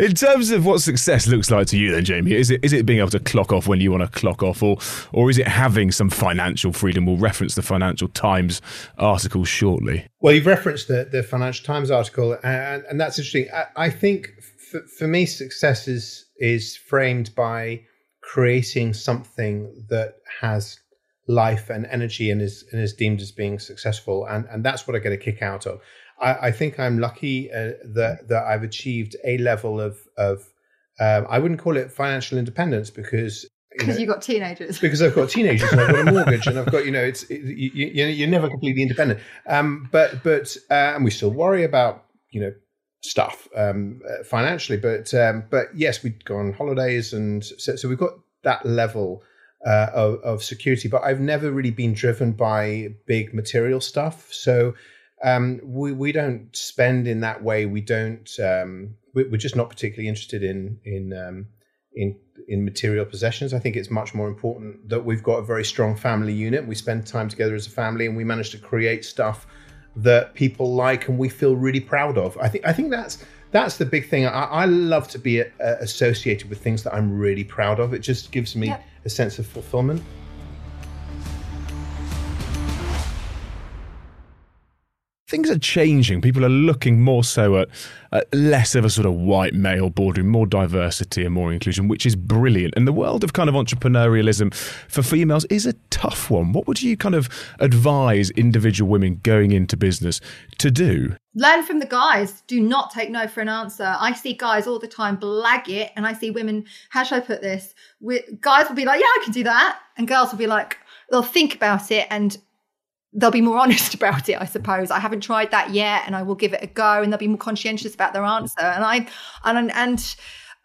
in terms of what success looks like to you, then Jamie, is it is it being able to clock off when you want to clock off, or or is it having some financial freedom? We'll reference the Financial Times article shortly. Well, you've referenced the, the Financial Times article, and, and that's interesting. I, I think for, for me, success is, is framed by creating something that has life and energy and is, and is deemed as being successful. And, and that's what I get a kick out of. I, I think I'm lucky uh, that, that I've achieved a level of, of um, I wouldn't call it financial independence because Because you've got teenagers. because I've got teenagers and I've got a [laughs] mortgage and I've got you know it's it, you, you, you're never completely independent. Um, but but uh, and we still worry about you know stuff um, uh, financially. But um, but yes, we go on holidays and so, so we've got that level uh, of, of security. But I've never really been driven by big material stuff. So um, we we don't spend in that way. We don't. Um, we, we're just not particularly interested in in um, in in material possessions. I think it's much more important that we've got a very strong family unit. We spend time together as a family, and we manage to create stuff that people like and we feel really proud of. I think I think that's that's the big thing. I, I love to be uh, associated with things that I'm really proud of. It just gives me Yep. a sense of fulfillment. Things are changing. People are looking more so at, at less of a sort of white male boardroom, more diversity and more inclusion, which is brilliant. And the world of kind of entrepreneurialism for females is a tough one. What would you kind of advise individual women going into business to do? Learn from the guys. Do not take no for an answer. I see guys all the time blag it, and I see women. How should I put this? With, guys will be like, "Yeah, I can do that," and girls will be like, they'll think about it and they'll be more [laughs] honest about it. I suppose I haven't tried that yet, and I will give it a go, and they'll be more conscientious about their answer. And I and and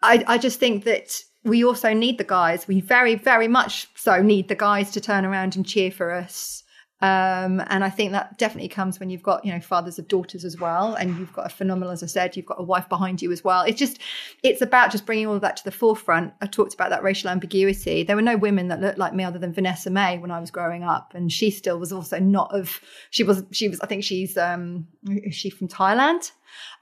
I, I just think that we also need the guys. We very, very much so need the guys to turn around and cheer for us. Um, and I think that definitely comes when you've got, you know, fathers of daughters as well. And you've got a phenomenal, as I said, you've got a wife behind you as well. It's just, it's about just bringing all of that to the forefront. I talked about that racial ambiguity. There were no women that looked like me other than Vanessa-Mae when I was growing up. And she still was also not of, she was, she was, I think she's, um, is she from Thailand?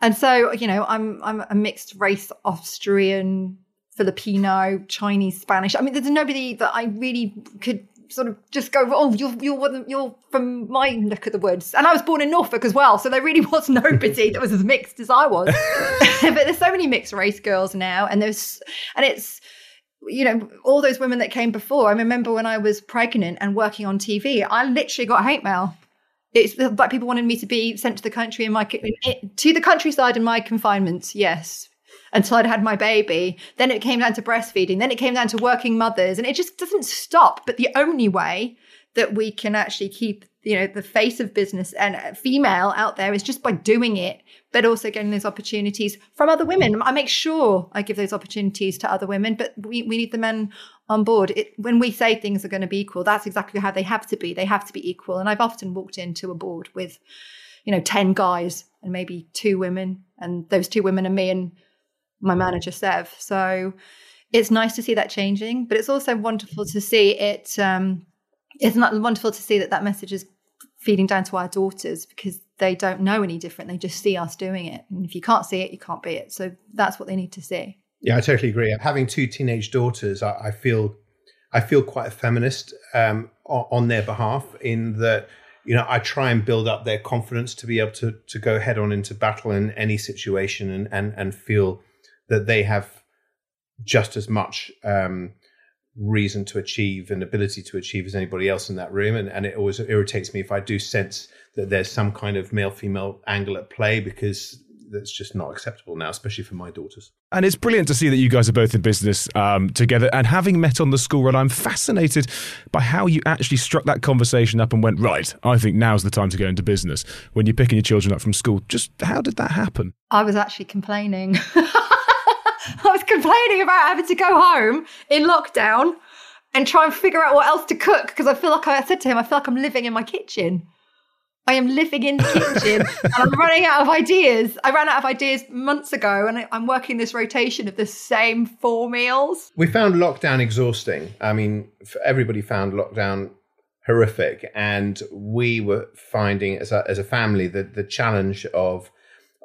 And so, you know, I'm, I'm a mixed race Austrian, Filipino, Chinese, Spanish. I mean, there's nobody that I really could sort of just go, oh, you're you're you're from my neck of the woods, and I was born in Norfolk as well, so there really was [laughs] nobody that was as mixed as I was. [laughs] but there's so many mixed race girls now, and there's and it's you know all those women that came before. I remember when I was pregnant and working on TV, I literally got hate mail. It's like people wanted me to be sent to the country in my to the countryside in my confinement. Yes, until I'd had my baby. Then it came down to breastfeeding. Then it came down to working mothers. And it just doesn't stop. But the only way that we can actually keep you know the face of business and female out there is just by doing it but also getting those opportunities from other women i make sure i give those opportunities to other women but we, we need the men on board it, when we say things are going to be equal that's exactly how they have to be they have to be equal and i've often walked into a board with you know 10 guys and maybe two women and those two women are me and my manager sev so it's nice to see that changing but it's also wonderful to see it um, it's not wonderful to see that that message is feeding down to our daughters because they don't know any different. They just see us doing it. And if you can't see it, you can't be it. So that's what they need to see. Yeah, I totally agree. Having two teenage daughters, I, I feel I feel quite a feminist um, on their behalf in that you know I try and build up their confidence to be able to to go head on into battle in any situation and and and feel that they have just as much um, reason to achieve and ability to achieve as anybody else in that room. And, and it always irritates me if I do sense that there's some kind of male female angle at play because that's just not acceptable now, especially for my daughters. And it's brilliant to see that you guys are both in business um, together. And having met on the school run, I'm fascinated by how you actually struck that conversation up and went, right, I think now's the time to go into business. When you're picking your children up from school, just how did that happen? I was actually complaining. [laughs] [laughs] I was complaining about having to go home in lockdown and try and figure out what else to cook because I feel like I said to him, I feel like I'm living in my kitchen. I am living in the kitchen [laughs] and I'm running out of ideas. I ran out of ideas months ago and I'm working this rotation of the same four meals. We found lockdown exhausting. I mean, everybody found lockdown horrific. And we were finding as a, as a family that the challenge of,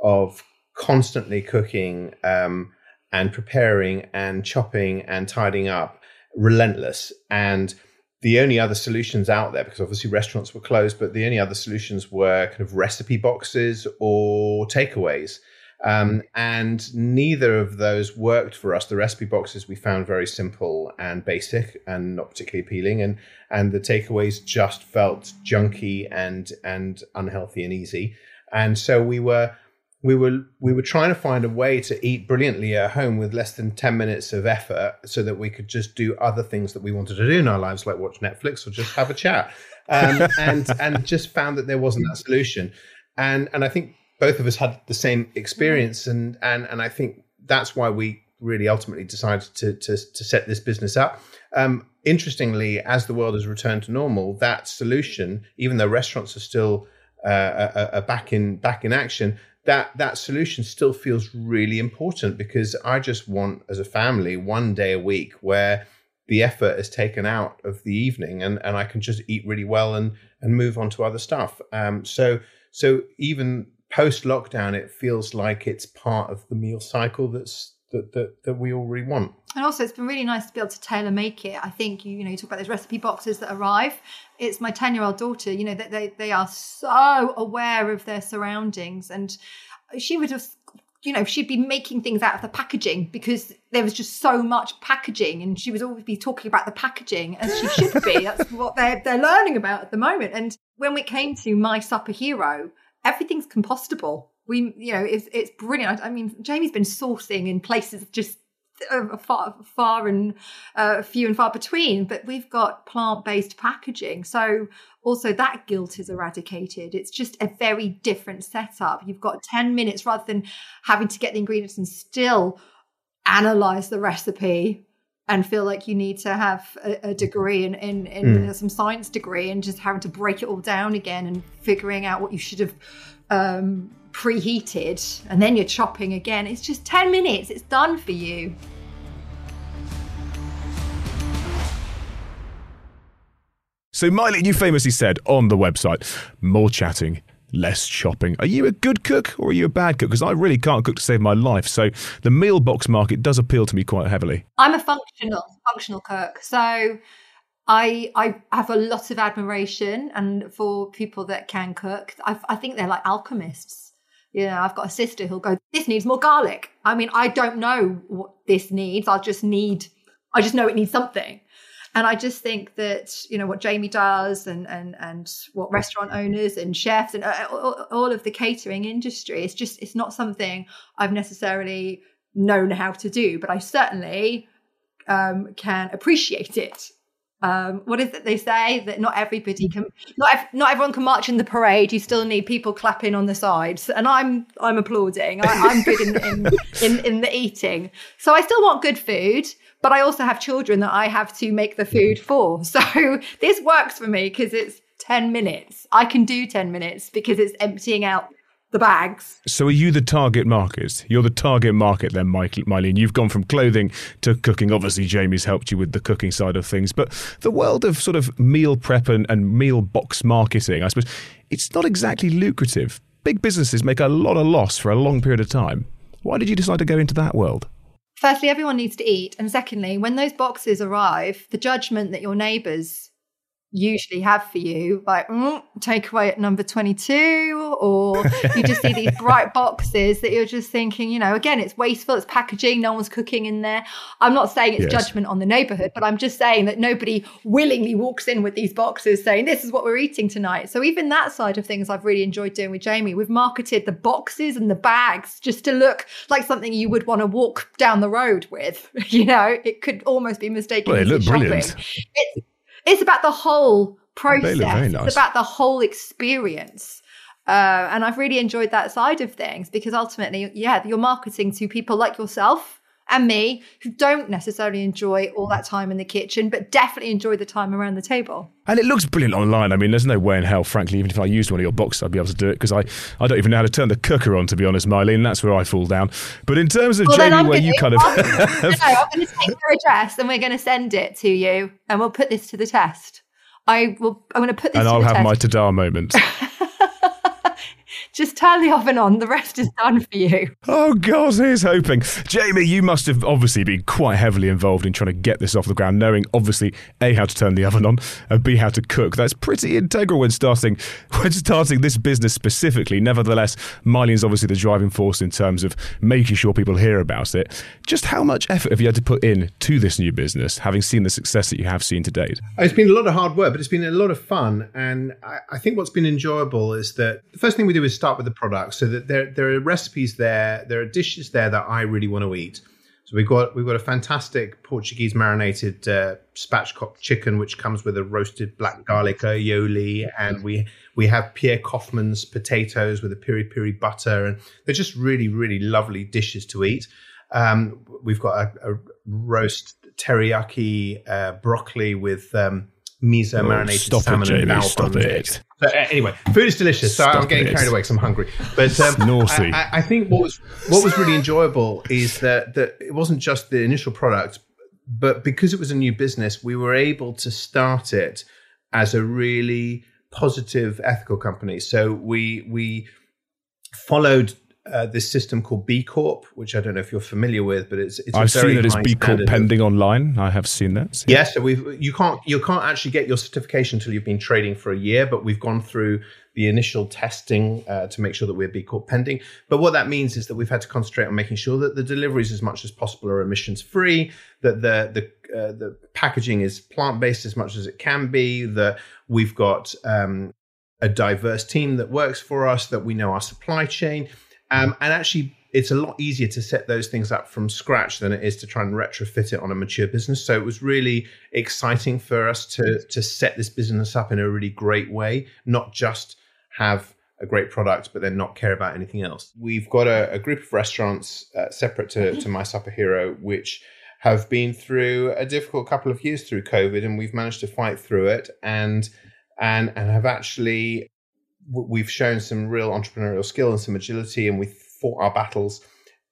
of constantly cooking um, and preparing and chopping and tidying up relentless. And the only other solutions out there, because obviously restaurants were closed, but the only other solutions were kind of recipe boxes or takeaways. Um, and neither of those worked for us. The recipe boxes we found very simple and basic and not particularly appealing, and and the takeaways just felt junky and and unhealthy and easy. And so we were we were we were trying to find a way to eat brilliantly at home with less than 10 minutes of effort so that we could just do other things that we wanted to do in our lives like watch netflix or just have a chat. Um, [laughs] and and just found that there wasn't that solution. And and i think both of us had the same experience and and and i think that's why we really ultimately decided to to, to set this business up. Um, interestingly as the world has returned to normal that solution even though restaurants are still uh, are, are back in back in action that that solution still feels really important because I just want as a family one day a week where the effort is taken out of the evening and, and I can just eat really well and and move on to other stuff. Um, so so even post lockdown, it feels like it's part of the meal cycle that's that, that, that we all really want. And also, it's been really nice to be able to tailor make it. I think you, you know you talk about those recipe boxes that arrive. It's my ten year old daughter. You know that they they are so aware of their surroundings, and she would have you know, she'd be making things out of the packaging because there was just so much packaging, and she would always be talking about the packaging as she should be. [laughs] That's what they're they're learning about at the moment. And when we came to my supper hero, everything's compostable we you know it's it's brilliant i, I mean jamie's been sourcing in places just far far and uh, few and far between but we've got plant-based packaging. So also that guilt is eradicated. It's just a very different setup. You've got 10 minutes rather than having to get the ingredients and still analyze the recipe and feel like you need to have a, a degree in, in, in mm. some science degree and just having to break it all down again and figuring out what you should have um, preheated and then you're chopping again. It's just 10 minutes, it's done for you. So, Miley, you famously said on the website, more chatting, less chopping. Are you a good cook or are you a bad cook? Because I really can't cook to save my life. So, the meal box market does appeal to me quite heavily. I'm a functional, functional cook. So, I I have a lot of admiration and for people that can cook. I, I think they're like alchemists. You know, I've got a sister who'll go, this needs more garlic. I mean, I don't know what this needs. I'll just need, I just know it needs something. And I just think that, you know, what Jamie does and, and, and what restaurant owners and chefs and uh, all of the catering industry, it's just, it's not something I've necessarily known how to do, but I certainly um, can appreciate it um, what is it they say? That not everybody can not not everyone can march in the parade. You still need people clapping on the sides. And i'm i'm applauding. I, am good in, in, [laughs] in in the eating. So i still want good food but i also have children that i have to make the food for. [laughs] So this works for me because it's 10 minutes. I can do 10 minutes because it's emptying out the bags. So are you the target market? You're the target market then, Mike, Myleene. You've gone from clothing to cooking. Obviously, Jamie's helped you with the cooking side of things. But the world of sort of meal prep and, and meal box marketing, I suppose, it's not exactly lucrative. Big businesses make a lot of loss for a long period of time. Why did you decide to go into that world? Firstly, everyone needs to eat. And secondly, when those boxes arrive, the judgment that your neighbours usually have for you, like mm, takeaway at number 22, or you just see these [laughs] bright boxes that you're just thinking, you know, again, it's wasteful, it's packaging, no one's cooking in there. I'm not saying it's yes. judgment on the neighborhood, but I'm just saying that nobody willingly walks in with these boxes saying, this is what we're eating tonight. So even that side of things I've really enjoyed doing with Jamie. We've marketed the boxes and the bags just to look like something you would want to walk down the road with. [laughs] You know, it could almost be mistaken. Well, they look shopping. brilliant. It's, it's about the whole process. Nice. It's about the whole experience. Uh, and I've really enjoyed that side of things because ultimately, yeah, you're marketing to people like yourself and me who don't necessarily enjoy all that time in the kitchen, but definitely enjoy the time around the table. And it looks brilliant online. I mean, there's no way in hell, frankly, even if I used one of your boxes, I'd be able to do it because I, I don't even know how to turn the cooker on, to be honest, Myleene. That's where I fall down. But in terms of well, Jamie, where you kind of. no, [laughs] I'm going to take your address and we're going to send it to you and we'll put this to the test. I will. I'm going to put this. To the test. And I'll have test. my ta moment. [laughs] [laughs] Just turn the oven on. The rest is done for you. Oh, God, here's hoping. Jamie, you must have obviously been quite heavily involved in trying to get this off the ground, knowing obviously A, how to turn the oven on, and B, how to cook. That's pretty integral when starting [laughs] when starting this business specifically. Nevertheless, Myleene's obviously the driving force in terms of making sure people hear about it. Just how much effort have you had to put in to this new business, having seen the success that you have seen to date? It's been a lot of hard work, but it's been a lot of fun. And I, I think what's been enjoyable is that the first thing we do is start with the product so that there there are recipes there, there are dishes there that I really want to eat. So we've got we've got a fantastic Portuguese marinated uh, spatchcock chicken, which comes with a roasted black garlic aioli, and we we have Pierre Koffmann's potatoes with a piri piri butter, and they're just really really lovely dishes to eat. Um, we've got a, a roast teriyaki uh, broccoli with um, miso oh, marinated stop salmon it, Jamie, and stop it. So, uh, anyway, food is delicious. So Stop I'm getting it. carried away because I'm hungry. But um, naughty. I, I, think what was what was really enjoyable is that that it wasn't just the initial product, but because it was a new business, we were able to start it as a really positive ethical company. So we we followed uh, this system called B Corp, which I don't know if you're familiar with, but it's, it's I've seen it as B Corp pending of, online. I have seen that. Yeah. so we've you can't you can't actually get your certification until you've been trading for a year, but we've gone through the initial testing uh, to make sure that we're B Corp pending. But what that means is that we've had to concentrate on making sure that the deliveries, as much as possible, are emissions free. That the the uh, the packaging is plant based as much as it can be. That we've got um, a diverse team that works for us. That we know our supply chain um, and actually, it's a lot easier to set those things up from scratch than it is to try and retrofit it on a mature business. So it was really exciting for us to to set this business up in a really great way, not just have a great product, but then not care about anything else. We've got a, a group of restaurants uh, separate to, to My Supper Hero, which have been through a difficult couple of years through COVID, and we've managed to fight through it and and and have actually we've shown some real entrepreneurial skill and some agility, and we fought our battles.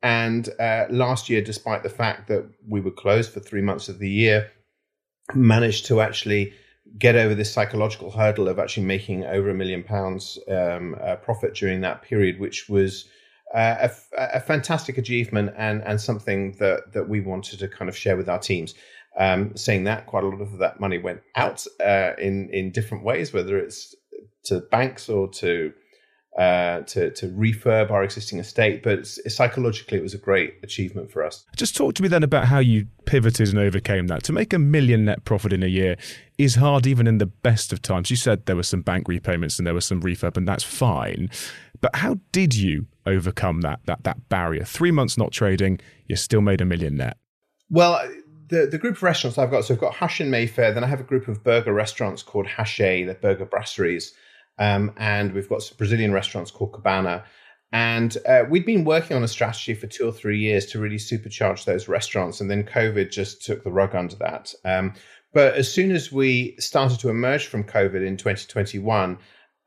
And uh, last year, despite the fact that we were closed for three months of the year, managed to actually get over this psychological hurdle of actually making over a million pounds um, uh, profit during that period, which was uh, a, a, fantastic achievement and and something that that we wanted to kind of share with our teams. Um, saying that, quite a lot of that money went out uh, in in different ways, whether it's to banks or to uh, to to refurb our existing estate. But psychologically, it was a great achievement for us. Just talk to me then about how you pivoted and overcame that. To make a million net profit in a year is hard, even in the best of times. You said there were some bank repayments and there was some refurb, and that's fine. But how did you overcome that that that barrier? Three months not trading, you still made a million net. Well, the, the group of restaurants I've got, so I've got Hush in Mayfair, then I have a group of burger restaurants called Haché, the burger brasseries, um, and we've got some Brazilian restaurants called Cabana. And uh, we'd been working on a strategy for two or three years to really supercharge those restaurants, and then COVID just took the rug under that. Um, but as soon as we started to emerge from COVID in 2021,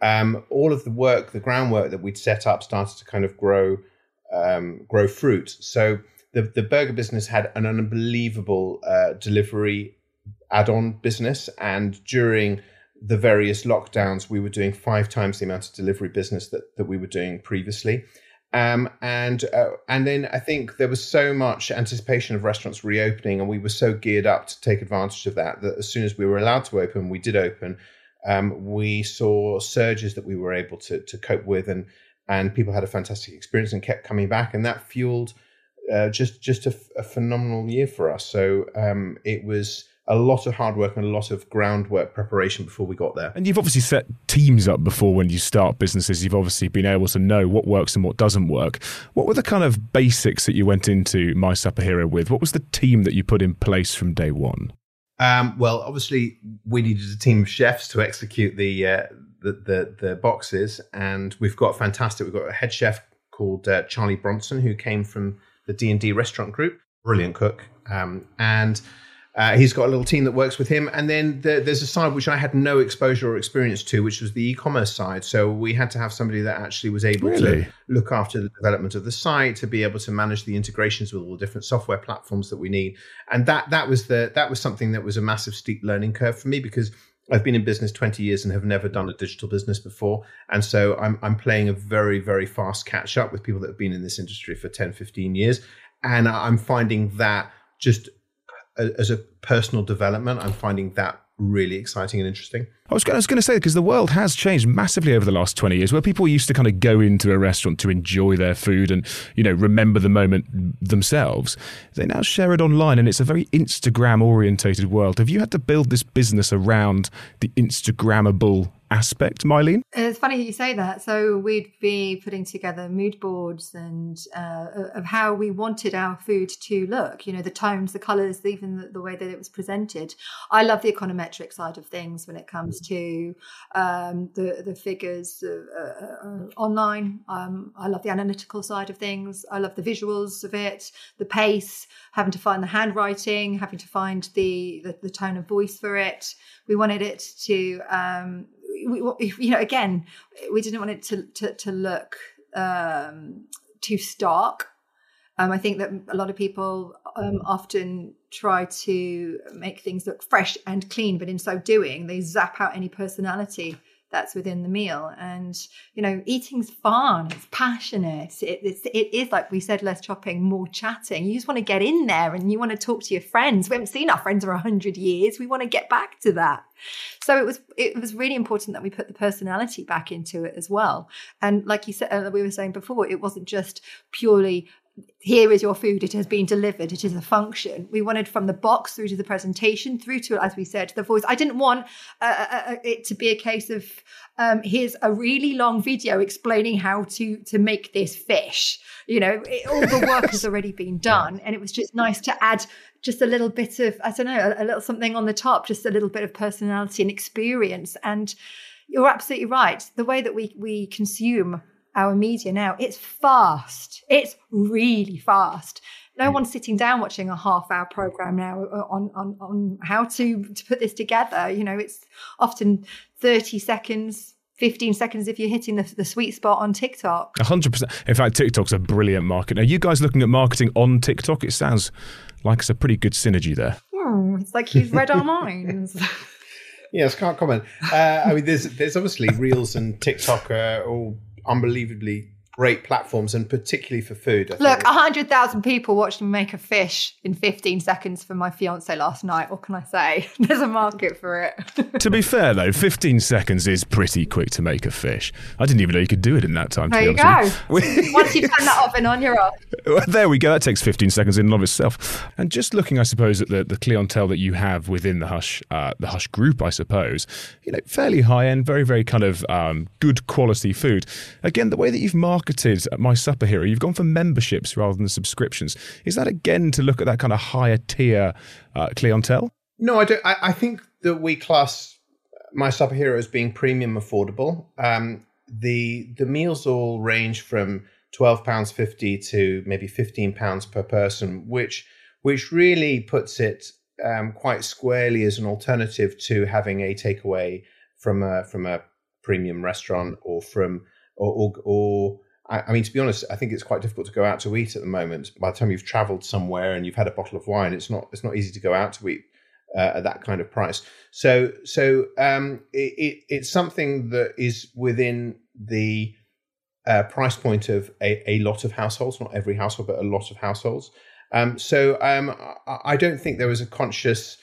um, all of the work, the groundwork that we'd set up, started to kind of grow um, grow fruit. So the the burger business had an unbelievable uh, delivery add-on business, and during the various lockdowns, we were doing five times the amount of delivery business that that we were doing previously. Um, and uh, and then I think there was so much anticipation of restaurants reopening, and we were so geared up to take advantage of that that as soon as we were allowed to open, we did open. Um, we saw surges that we were able to to cope with, and and people had a fantastic experience and kept coming back, and that fueled uh, just just a, a, phenomenal year for us. So um, it was a lot of hard work and a lot of groundwork preparation before we got there. And you've obviously set teams up before when you start businesses. You've obviously been able to know what works and what doesn't work. What were the kind of basics that you went into My Supper Hero with? What was the team that you put in place from day one? Um, well, obviously, we needed a team of chefs to execute the, uh, the, the the boxes, and we've got fantastic. We've got a head chef called uh, Charlie Bronson who came from the D and D restaurant group, brilliant cook, um, and uh, he's got a little team that works with him, and then the, there's a side which I had no exposure or experience to, which was the e-commerce side. So we had to have somebody that actually was able really? to look after the development of the site, to be able to manage the integrations with all the different software platforms that we need, and that that was the that was something that was a massive steep learning curve for me because I've been in business 20 years and have never done a digital business before. And so I'm, I'm playing a very, very fast catch up with people that have been in this industry for 10, 15 years. And I'm finding that just as a personal development, I'm finding that really exciting and interesting. I was, going to say because the world has changed massively over the last 20 years where people used to kind of go into a restaurant to enjoy their food and you know remember the moment themselves they now share it online and it's a very instagram orientated world have you had to build this business around the instagrammable aspect, Myleene? It's funny you say that. So we'd be putting together mood boards and uh, of how we wanted our food to look. You know, the tones, the colours, even the, the, way that it was presented. I love the econometric side of things when it comes to um, the the figures uh, uh, online. Um, I love the analytical side of things. I love the visuals of it, the pace, having to find the handwriting, having to find the the, the tone of voice for it. We wanted it to um, we, you know, again, we didn't want it to to, to look um, too stark. Um, I think that a lot of people um, often try to make things look fresh and clean, but in so doing, they zap out any personality that's within the meal. And you know, eating's fun. It's passionate. It, it's it is like we said, less chopping, more chatting. You just want to get in there and you want to talk to your friends. We haven't seen our friends for a hundred years. We want to get back to that. So it was it was really important that we put the personality back into it as well. And like you said, uh, we were saying before, it wasn't just purely here is your food it has been delivered it is a function. We wanted from the box through to the presentation through to as we said the voice. I didn't want uh, uh, uh, it to be a case of um, here's a really long video explaining how to to make this fish. You know it, all the work has [laughs] already been done and it was just nice to add just a little bit of i don't know a, a little something on the top just a little bit of personality and experience. And you're absolutely right. The way that we we consume our media now, it's fast. It's really fast. No mm. one's sitting down watching a half hour program now uh, on, on, on how to, to put this together. You know, it's often 30 seconds, 15 seconds if you're hitting the, the sweet spot on TikTok. 100%. In fact, TikTok's a brilliant market. Are you guys looking at marketing on TikTok? It sounds like it's a pretty good synergy there. Hmm, it's like you've read our minds. [laughs] Yes, can't comment. Uh, I mean, there's there's obviously Reels and TikTok are all unbelievably great platforms and particularly for food. I Look, 100,000 people watched me make a fish in 15 seconds for my fiance last night. What can I say? [laughs] There's a market for it. [laughs] to be fair, though, 15 seconds is pretty quick to make a fish. I didn't even know you could do it in that time. There you go. [laughs] Once you turn that oven on, you're off. Well, there we go. That takes 15 seconds in and of itself. And just looking, I suppose, at the, the clientele that you have within the Hush, uh, the Hush group, I suppose, you know, fairly high end, very, very kind of um, good quality food. Again, the way that you've marketed marketed My Supper Hero, you've gone for memberships rather than subscriptions. Is that again to look at that kind of higher tier uh, clientele? No, I don't. I, I, think that we class My Supper Hero as being premium affordable. Um, the the meals all range from twelve pounds fifty to maybe fifteen pounds per person, which which really puts it um, quite squarely as an alternative to having a takeaway from a from a premium restaurant or from or or, or I, mean, to be honest, I think it's quite difficult to go out to eat at the moment. By the time you've travelled somewhere and you've had a bottle of wine, it's not it's not easy to go out to eat uh, at that kind of price. So so um, it, it, it's something that is within the uh, price point of a, a lot of households, not every household, but a lot of households. Um, so um, I don't think there was a conscious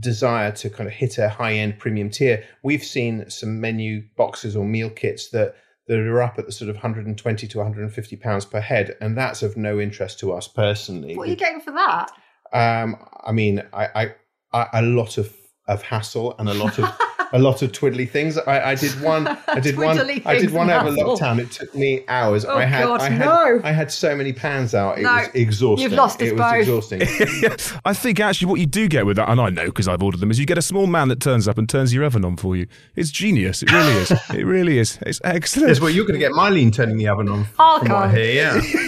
desire to kind of hit a high end premium tier. We've seen some menu boxes or meal kits that that are up at the sort of 120 to 150 pounds per head, and that's of no interest to us personally. What are you getting for that? Um, I mean, I, I, I, a lot of of hassle and a lot of [laughs] a lot of twiddly things. I, I did one. [laughs] I did one. I did one over lockdown. It took me hours. Oh I had. God, I had. No. I had so many pans out. It no. was exhausting. You've lost us It both. was exhausting. [laughs] [laughs] I think actually what you do get with that, and I know because I've ordered them, is you get a small man that turns up and turns your oven on for you. It's genius. It really is. it really is. It's excellent. Yes, well, you're going to get Myleene turning the oven on. Oh, from God. Here, I hear,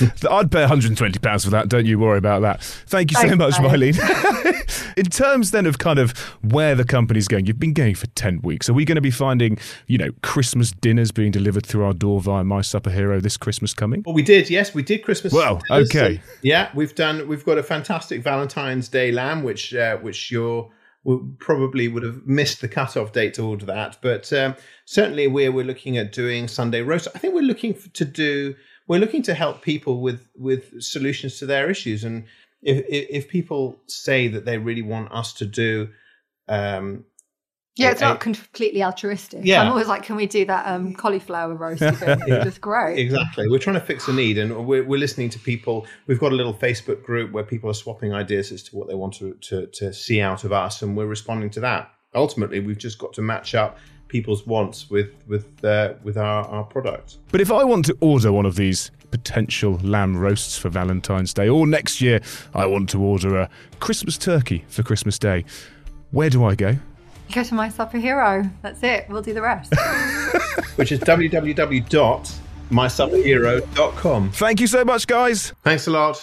yeah. I'd pay 120 pounds for that. Don't you worry about that. Thank you so Thanks, much. Myleene. In terms then of kind of where the company's going, you've been going for 10 weeks. Are we going to be finding, you know, Christmas dinners being delivered through our door via My Supper Hero this Christmas coming? Well, we did. Yes, we did Christmas. Well, dinners. okay. Yeah, we've done. We've got a fantastic Valentine's Day lamb, which uh, which you're will- probably would have missed the cutoff date to order that, but um, certainly we're we're looking at doing Sunday roast. I think we're looking f- to do. We're looking to help people with with solutions to their issues, and if if, if people say that they really want us to do. Um, Yeah, it's a- not completely altruistic. Yeah. I'm always like, can we do that um, [laughs] cauliflower roast again? It's just great. Exactly. We're trying to fix a need and we're, we're listening to people. We've got a little Facebook group where people are swapping ideas as to what they want to, to, to see out of us, and we're responding to that. Ultimately, we've just got to match up people's wants with with uh, with our, our product. But if I want to order one of these potential lamb roasts for Valentine's Day, or next year I want to order a Christmas turkey for Christmas Day, where do I go? You go to My Supper Hero. That's it. We'll do the rest. [laughs] Which is www.mysupperhero.com. Thank you so much, guys. Thanks a lot.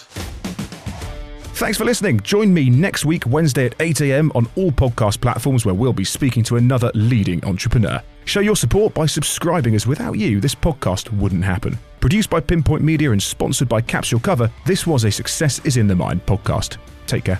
Thanks for listening. Join me next week, Wednesday at 8 a.m. on all podcast platforms where we'll be speaking to another leading entrepreneur. Show your support by subscribing, as without you, this podcast wouldn't happen. Produced by Pinpoint Media and sponsored by Capsule Cover, this was a Success is in the Mind podcast. Take care.